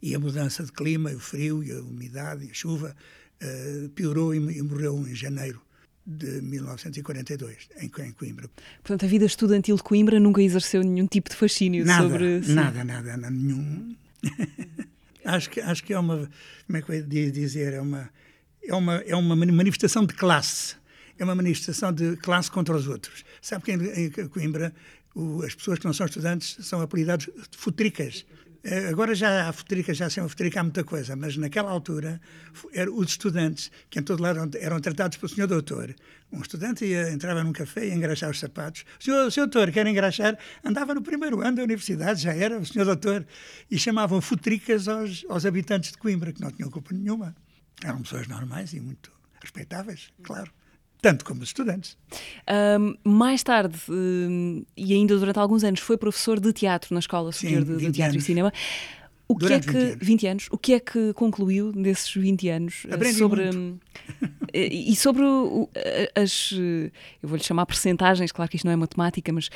e a mudança de clima, o frio, a umidade, a chuva, uh, piorou e, e, morreu em janeiro de 1942, em, em, Coimbra. Portanto, a vida estudantil de Coimbra nunca exerceu nenhum tipo de fascínio nada, sobre... Nada, nada, nada, nenhum. acho, que, acho que é uma, como é que eu ia dizer, é uma, é uma, é uma manifestação de classe é uma manifestação de classe contra os outros. Sabe que em, Coimbra o, as pessoas que não são estudantes são apelidados de futricas. Eh, agora já há futricas, já são futrica há muita coisa, mas naquela altura eram os estudantes, que em todo lado eram, eram tratados pelo senhor doutor. Um estudante ia, entrava num café e ia engraxar os sapatos. Senhor, senhor doutor, quer engraxar? Andava no primeiro ano da universidade, já era o senhor doutor. E chamavam futricas aos, aos habitantes de Coimbra, que não tinham culpa nenhuma. Eram pessoas normais e muito respeitáveis, claro tanto como os estudantes. Um, mais tarde, um, e ainda durante alguns anos, foi professor de teatro na Escola Superior de, de, Teatro anos. e Cinema. O que é que 20 anos. 20 anos. O que é que concluiu nesses 20 anos eh, Aprendi sobre muito. e sobre o, as eu vou lhe chamar percentagens, claro que isto não é matemática, mas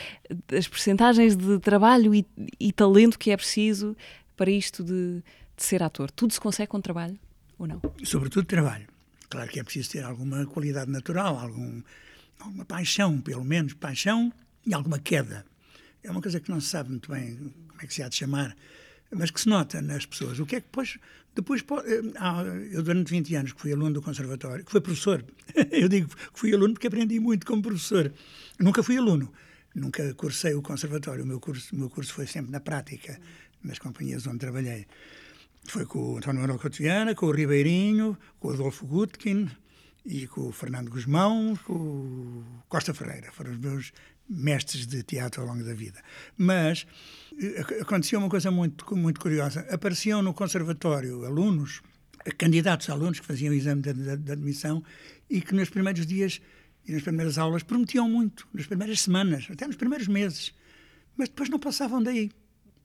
as percentagens de trabalho e, e talento que é preciso para isto de, de ser ator. Tudo se consegue com trabalho ou não? Sobretudo trabalho. Claro que é preciso ter alguma qualidade natural, algum, alguma paixão, pelo menos, paixão e alguma queda. É uma coisa que não se sabe muito bem como é que se há de chamar, mas que se nota nas pessoas. O que é que depois. depois ah, eu, durante 20 anos, que fui aluno do conservatório, que fui professor, eu digo que fui aluno porque aprendi muito como professor. Nunca fui aluno, nunca cursei o conservatório. O meu curso, o meu curso foi sempre na prática, nas companhias onde trabalhei. Foi com o António Manuel Cotiana, com o Ribeirinho, com o Adolfo Gutkin e com o Fernando Guzmão, com o Costa Ferreira. Foram os meus mestres de teatro ao longo da vida. Mas eh, acontecia uma coisa muito, muito curiosa. Apareciam no conservatório alunos, candidatos a alunos que faziam o exame de, de, de admissão e que nos primeiros dias e nas primeiras aulas prometiam muito, nas primeiras semanas, até nos primeiros meses, mas depois não passavam daí.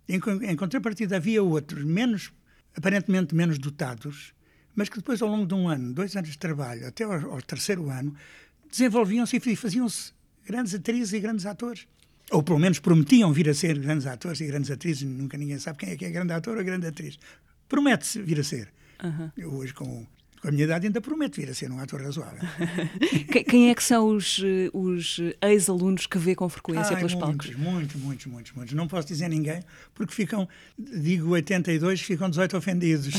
Em, em contrapartida, havia outros, menos aparentemente menos dotados, mas que depois, ao longo de um ano, dois anos de trabalho, até ao, ao terceiro ano, desenvolviam-se e faziam-se grandes atrizes e grandes atores. Ou pelo menos prometiam vir a ser grandes atores e grandes atrizes. Nunca ninguém sabe quem é que é grande ator ou grande atriz. Promete-se vir a ser. Uhum. Eu hoje, com com a minha idade ainda prometo vir a ser um ator razoável. Quem é que são os, os ex-alunos que vê com frequência Ai, pelos muitos, palcos? Muitos, muitos, muitos, muitos. Não posso dizer ninguém, porque ficam, digo 82, ficam 18 ofendidos.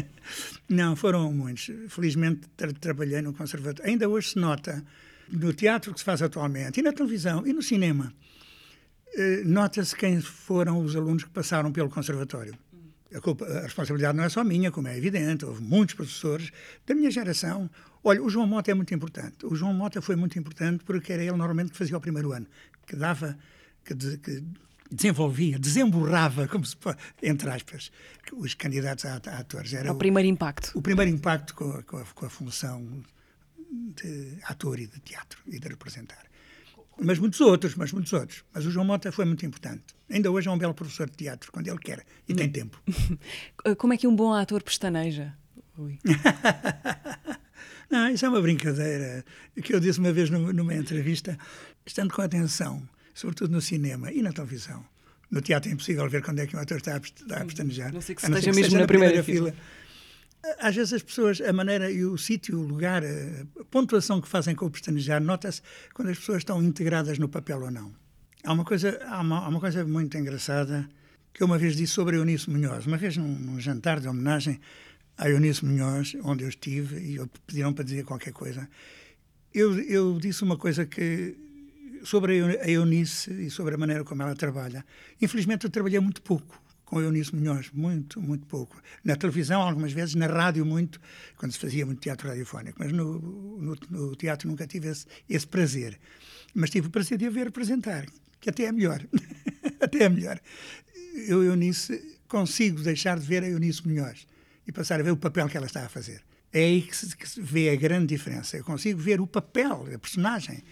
Não, foram muitos. Felizmente tra trabalhei no conservatório. Ainda hoje se nota, no teatro que se faz atualmente, e na televisão, e no cinema, eh, nota-se quem foram os alunos que passaram pelo conservatório a, culpa, a, responsabilidade não é só minha, como é evidente, houve muitos professores da minha geração. Olha, o João Mota é muito importante. O João Mota foi muito importante porque era ele normalmente que fazia o primeiro ano, que dava, que, de, que desenvolvia, desemburrava, como se pode, entre aspas, os candidatos a, a atores. Era o, o, primeiro impacto. O primeiro impacto com a, com a, com a função de ator e de teatro e de representar mas muitos outros, mas muitos outros. Mas o João Mota foi muito importante. Ainda hoje é um belo professor de teatro, quando ele quer e tem tempo. Como é que um bom ator pestaneja? Não, isso é uma brincadeira que eu disse uma vez numa entrevista, estando com atenção, sobretudo no cinema e na televisão. No teatro é impossível ver quando é que um ator está a pestanejar. Não sei que, se esteja mesmo na primeira, primeira fila. fila às vezes as pessoas, a maneira e o sítio, o lugar, a pontuação que fazem com o pestanejar, nota-se quando as pessoas estão integradas no papel ou não. Há uma coisa, há uma, há uma coisa muito engraçada que eu uma vez disse sobre a Eunice Munhoz. Uma vez num, num jantar de homenagem à Eunice Munhoz, onde eu estive, e pediram para dizer qualquer coisa, eu, eu disse uma coisa que sobre a Eunice e sobre a maneira como ela trabalha. Infelizmente eu trabalhei muito pouco com Eunice Munhoz, muito, muito pouco. Na televisão, algumas vezes, na rádio, muito, quando se fazia muito teatro radiofónico, mas no, no, no teatro nunca tive esse, esse, prazer. Mas tive o prazer de a ver representar, que até é melhor. até é melhor. Eu, Eunice, consigo deixar de ver a Eunice Munhoz e passar a ver o papel que ela está a fazer. É aí que se, que se vê a grande diferença. Eu consigo ver o papel, a personagem,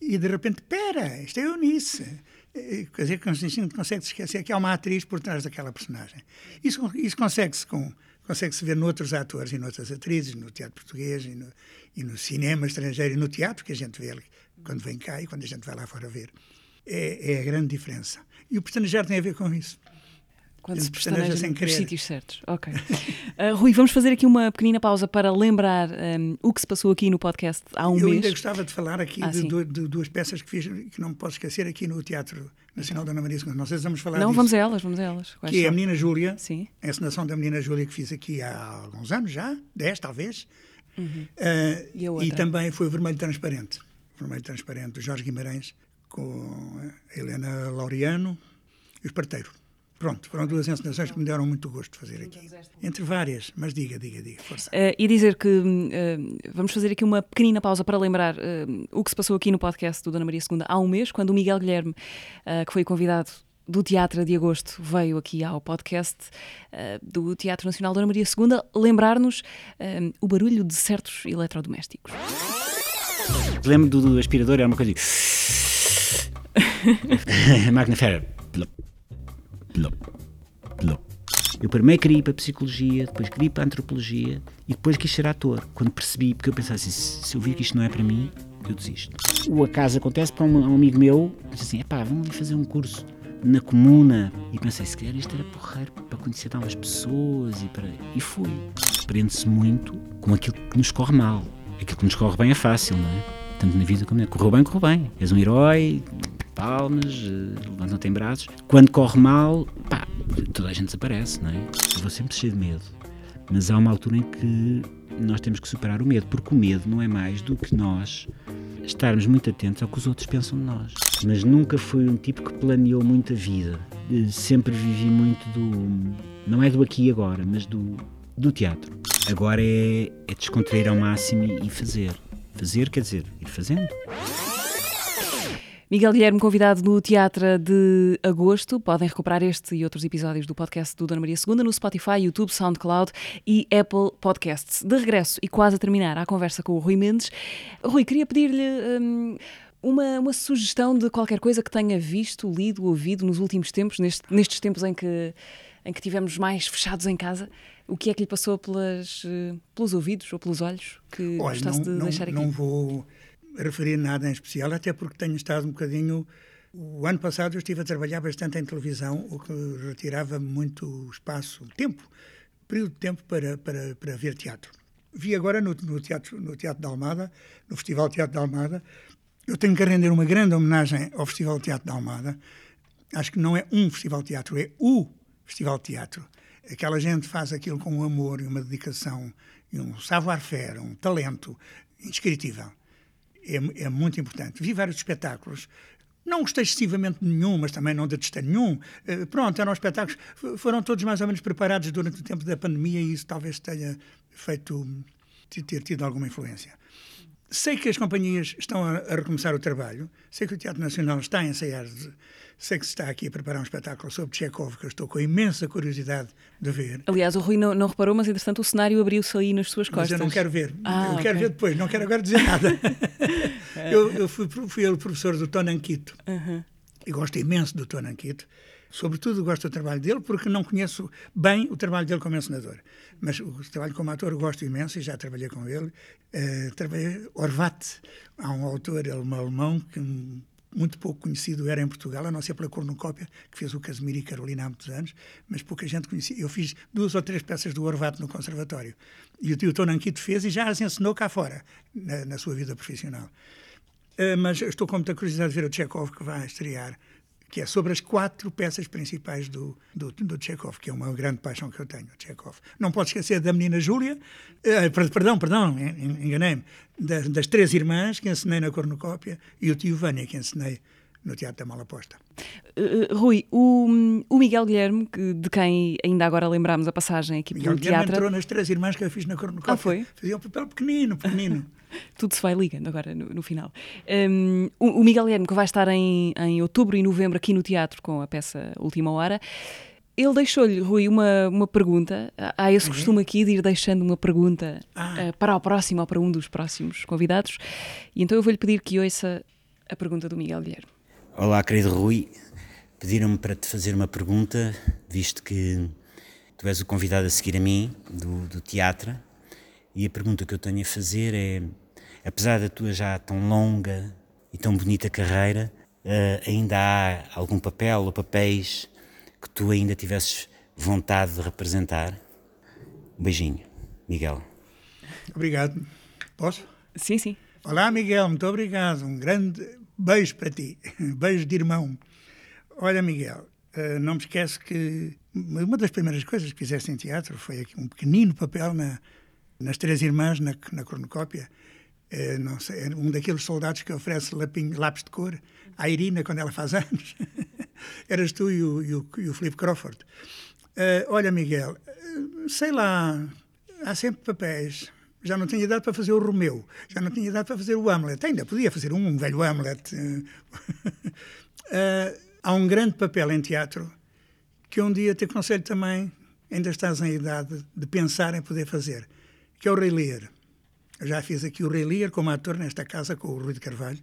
e de repente, pera, isto é Eunice quer dizer, que a gente consegue esquecer que há uma atriz por trás daquela personagem. Isso, isso consegue-se com consegue-se ver noutros atores e noutras atrizes, no teatro português e no, e no, cinema estrangeiro e no teatro, que a gente vê quando vem cá e quando a gente vai lá fora ver. É, é a grande diferença. E o personagear tem a ver com isso. Quando se personagem nos sítios certos. Ok. Uh, Rui, vamos fazer aqui uma pequenina pausa para lembrar um, o que se passou aqui no podcast há um Eu mês. Eu ainda gostava de falar aqui ah, de, de, de, duas peças que fiz, que não me posso esquecer, aqui no Teatro Nacional da Ana Maria II. Não sei se vamos falar Não, disso. vamos a elas, vamos a elas. Quais que são? é a Menina Júlia, Sim. a encenação da Menina Júlia que fiz aqui há alguns anos já, 10 talvez. Uhum. Uh, e, e, também foi o Vermelho Transparente. O Vermelho Transparente do Jorge Guimarães, com a Helena Laureano e os Parteiros. Pronto, foram duas encenações que me deram muito gosto de fazer aqui. Entre várias, mas diga, diga, diga, força. Uh, e dizer que uh, vamos fazer aqui uma pequenina pausa para lembrar uh, o que se passou aqui no podcast do Dona Maria II há um mês, quando o Miguel Guilherme, que foi convidado do Teatro de Agosto, veio aqui ao podcast do Teatro Nacional Dona Maria II lembrar-nos o barulho de certos eletrodomésticos. Lembro do, do aspirador, era uma coisa de... máquina Ferrer Plop, plop. Eu primeiro queria ir para a psicologia, depois queria ir para a antropologia e depois quis ser ator. Quando percebi, porque eu pensava assim, se eu vir que isto não é para mim, eu desisto. O acaso acontece para um, amigo meu, disse assim, pá, vamos ali fazer um curso na comuna. E pensei, se calhar isto era porreiro para conhecer novas pessoas e para... E fui. Aprende-se muito com aquilo que nos corre mal. Aquilo que nos corre bem é fácil, não é? Tanto na vida como na... Correu bem, correu bem. És um herói, palmas, eh, levantam-te em braços. Quando corre mal, pá, toda a gente desaparece, não é? Eu vou sempre cheio de medo. Mas há uma altura em que nós temos que superar o medo, porque o medo não é mais do que nós estarmos muito atentos ao que os outros pensam de nós. Mas nunca fui um tipo que planeou muito a vida. Eh, sempre vivi muito do. não é do aqui e agora, mas do, do teatro. Agora é, é descontrair ao máximo e fazer. Fazer quer dizer ir fazendo. Miguel Guilherme, convidado no Teatro de Agosto. Podem recuperar este e outros episódios do podcast do Dona Maria II no Spotify, YouTube, SoundCloud e Apple Podcasts. De regresso e quase a terminar a conversa com o Rui Mendes. Rui, queria pedir-lhe. Hum, uma, uma, sugestão de qualquer coisa que tenha visto, lido, ouvido nos últimos tempos, neste, nestes tempos em que, em que tivemos mais fechados em casa, o que é que lhe passou pelas, eh, pelos ouvidos ou pelos olhos que Olha, gostasse não, de deixar aqui? Não vou referir nada em especial, até porque tenho estado um bocadinho. O ano passado eu estive a trabalhar bastante em televisão, o que retirava muito espaço, tempo, período de tempo para, para, para ver teatro. Vi agora no, no, teatro, no Teatro da Almada, no Festival Teatro da Almada. Eu tenho que render uma grande homenagem ao Festival Teatro da Almada. Acho que não é um Festival Teatro, é o Festival Teatro. Aquela gente faz aquilo com um amor e uma dedicação e um savoir-faire, um talento indescritível é, é muito importante. Vi vários espetáculos não gostei excessivamente de nenhum, mas também não detestei nenhum. Uh, pronto, eram espetáculos, foram todos mais ou menos preparados durante o tempo da pandemia e isso talvez tenha feito, ter tido alguma influência. Sei que as companhias estão a, a recomeçar o trabalho, sei que o Teatro Nacional está a ensaiar Sei que se está aqui a preparar um espetáculo sobre Chekhov, que eu estou com imensa curiosidade de ver. Aliás, o Rui não, não reparou, mas entretanto o cenário abriu-se aí nas suas costas. Mas eu não quero ver. Ah, eu okay. quero ver depois, não quero agora dizer nada. eu, eu fui, fui o professor do Tony Anquito. Uhum. E gosto imenso do Tony Anquito. Sobretudo gosto do trabalho dele porque não conheço bem o trabalho dele como encenador. Mas o trabalho como ator gosto imenso e já trabalhei com ele. Uh, trabalhei Orvat, há um autor alemão que muito pouco conhecido era em Portugal, a não ser pela cornucópia, que fez o Casimiro e Carolina há muitos anos, mas pouca gente conhecia. Eu fiz duas ou três peças do Orvato no Conservatório. E o tio Tonanquito fez e já as ensinou cá fora, na, na sua vida profissional. Uh, mas estou com muita curiosidade de ver o Chekhov que vai estrear que é sobre as quatro peças principais do, do, do que é uma grande paixão que eu tenho, o Chekhov. Não pode esquecer da menina Júlia, eh, perdão, perdão, enganei-me, das, das, três irmãs que ensinei na cornucópia e o tio Vânia que ensinei no Teatro da Malaposta. Uh, Rui, o, o, Miguel Guilherme, de quem ainda agora lembramos a passagem aqui Miguel pelo Guilherme teatro... entrou nas Três Irmãs que eu fiz na Cornucópia. Ah, foi? Fazia um papel pequenino, pequenino. Tudo se vai ligando agora no, no final. Um, o, o, Miguel Guilherme, que vai estar em, em outubro e novembro aqui no teatro com a peça Última Hora, ele deixou-lhe, Rui, uma, uma pergunta. Há esse uhum. costume aqui de ir deixando uma pergunta ah. uh, para o próximo ou para um dos próximos convidados. E então eu vou-lhe pedir que ouça a pergunta do Miguel Guilherme. Olá, querido Rui. Pediram-me para te fazer uma pergunta, visto que tu és o convidado a seguir a mim, do, do teatro. E a pergunta que eu tenho a fazer é: apesar da tua já tão longa e tão bonita carreira, uh, ainda há algum papel ou papéis que tu ainda tivesses vontade de representar? Um beijinho, Miguel. Obrigado. Posso? Sim, sim. Olá, Miguel, muito obrigado. Um grande beijo para ti. Beijo de irmão. Olha, Miguel, eh, não me esquece que uma das primeiras coisas que fizeste em teatro foi aqui um pequenino papel na, nas Três Irmãs, na, na cornucópia. É, não sei, é um daqueles soldados que oferece lapinho, lápis de cor à Irina quando ela faz anos. Eras tu e o, e o, e o Filipe Crawford. Uh, olha, Miguel, sei lá, há sempre papéis. Já não tinha idade para fazer o Romeu, já não tinha idade para fazer o Hamlet. Ainda podia fazer um, um velho Hamlet. uh, há um grande papel em teatro que um dia te aconselho também, ainda estás em idade de pensar em poder fazer, que é o Rei Lear. Já fiz aqui o Rei Lear como ator nesta casa com o Rui de Carvalho.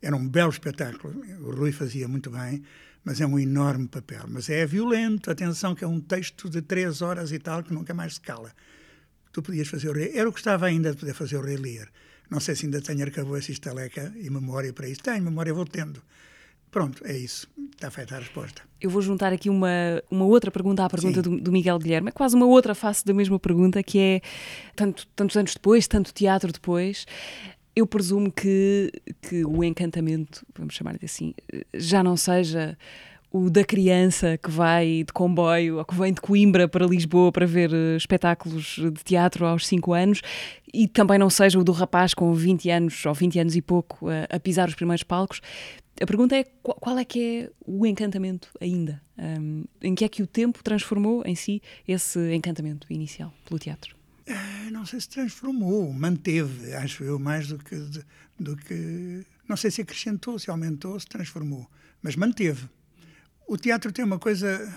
Era um belo espetáculo. O Rui fazia muito bem, mas é um enorme papel. Mas é violento, atenção, que é um texto de três horas e tal que nunca mais se cala. Tu podias fazer o Rei. Eu gostava ainda de poder fazer o Rei Lear. Não sei se ainda tenho arcabouço e estaleca e memória para isso. Tenho, memória vou tendo. Pronto, é isso. Está feita a resposta. Eu vou juntar aqui uma, uma outra pergunta à pergunta do, do, Miguel Guilherme. É quase uma outra face da mesma pergunta, que é, tanto, tantos anos depois, tanto teatro depois, eu presumo que, que o encantamento, vamos chamar-lhe assim, já não seja o da criança que vai de comboio ou que vem de Coimbra para Lisboa para ver eh, espetáculos de teatro aos 5 anos e também não seja o do rapaz com 20 anos ou 20 anos e pouco a, a pisar os primeiros palcos. A pergunta é qual é que é o encantamento ainda? Um, em que é que o tempo transformou em si esse encantamento inicial pelo teatro? É, não sei se transformou, manteve, acho eu, mais do que, do que. Não sei se acrescentou, se aumentou, se transformou, mas manteve. O teatro tem uma coisa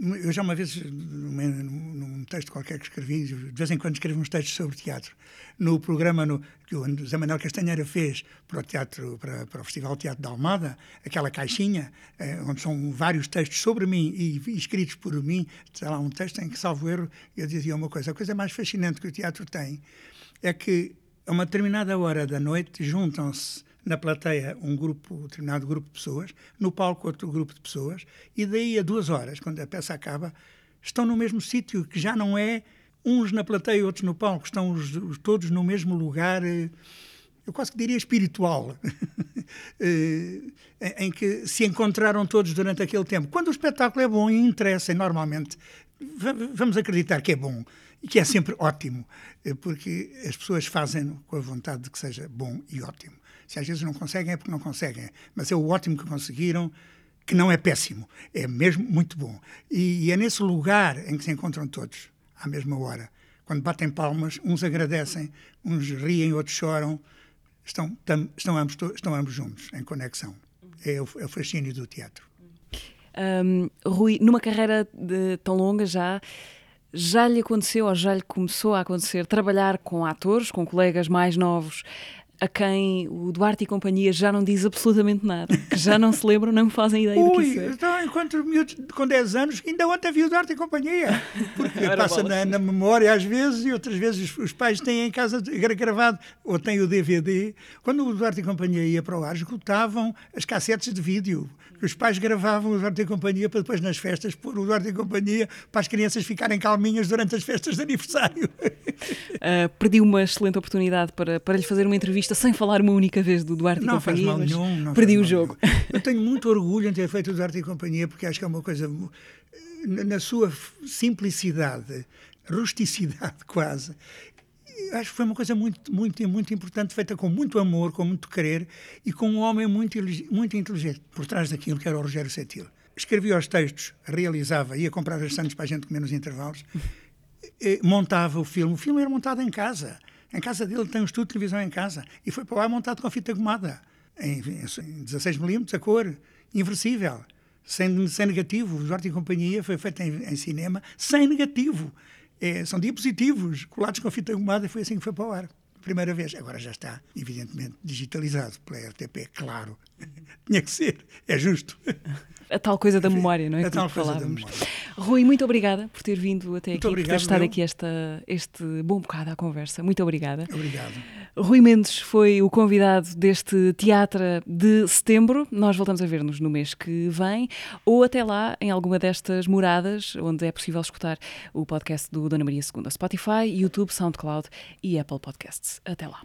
eu já uma vez, num, texto qualquer que escrevi, de vez em quando escrevo uns textos sobre teatro, no programa no, que o Zé Manuel Castanheira fez para o, teatro, para, para o Festival Teatro da Almada, aquela caixinha, eh, onde são vários textos sobre mim e, e escritos por mim, sei lá, um texto em que, salvo erro, eu dizia uma coisa. A coisa mais fascinante que o teatro tem é que, a uma determinada hora da noite, juntam-se na plateia um grupo, um determinado grupo de pessoas, no palco outro grupo de pessoas, e daí a duas horas, quando a peça acaba, estão no mesmo sítio, que já não é uns na plateia outros no palco, estão os, os, todos no mesmo lugar, eh, eu quase que diria espiritual, eh, em que se encontraram todos durante aquele tempo. Quando o espetáculo é bom e interessa, normalmente vamos acreditar que é bom e que é sempre ótimo, eh, porque as pessoas fazem com a vontade de que seja bom e ótimo. Se às vezes não conseguem, é porque não conseguem. Mas é o ótimo que conseguiram, que não é péssimo. É mesmo muito bom. E, e é nesse lugar em que se encontram todos, à mesma hora. Quando batem palmas, uns agradecem, uns riem, outros choram. Estão, tam, estão, ambos, estão ambos juntos, em conexão. É o, é o fascínio do teatro. Um, Rui, numa carreira de, tão longa já, já lhe aconteceu ou já lhe começou a acontecer trabalhar com atores, com colegas mais novos, a quem o Duarte e companhia já não diz absolutamente nada, que já não se lembram, não fazem ideia Ui, do que isso é. Então, enquanto miúdos com 10 anos, ainda ontem vi o Duarte e companhia, porque passa na, na, memória às vezes e outras vezes os, os pais têm em casa gravado ou têm o DVD. Quando o Duarte e companhia ia para o ar, esgotavam as cassetes de vídeo. Os pais gravavam o Duarte e companhia para depois nas festas pôr o Duarte e companhia para as crianças ficarem calminhas durante as festas de aniversário. Uh, perdi uma excelente oportunidade para, para lhe fazer uma entrevista sem falar uma única vez do Duarte não e Companhia. Faz mal nenhum, não perdi o jogo. Nenhum. Eu tenho muito orgulho em ter feito o Duarte e Companhia porque acho que é uma coisa na sua simplicidade, rusticidade quase. acho que foi uma coisa muito, muito, muito importante, feita com muito amor, com muito querer e com um homem muito, muito inteligente por trás daquilo que era o Rogério Setil. Escrevia os textos, realizava, ia comprar as sandes para a gente comer nos intervalos, montava o filme. O filme era montado em casa. Em casa dele tem um estudo de televisão em casa e foi para lá montado com fita gomada, em, em 16mm, a cor, inversível, sem, sem negativo. O Jorge e Companhia foi feito em, em cinema sem negativo. É, são diapositivos colados com fita gomada e foi assim que foi para o ar. Primeira vez. Agora já está, evidentemente, digitalizado pela RTP, claro. Tinha que ser, é justo. A tal coisa da memória, não é? A tal coisa da memória. Rui, muito obrigada por ter vindo até muito aqui, obrigado, por ter estado meu. aqui esta, este bom bocado à conversa. Muito obrigada. Obrigado. Rui Mendes foi o convidado deste teatro de setembro. Nós voltamos a ver-nos no mês que vem ou até lá em alguma destas moradas onde é possível escutar o podcast do Dona Maria II. Spotify, YouTube, SoundCloud e Apple Podcasts. Até lá.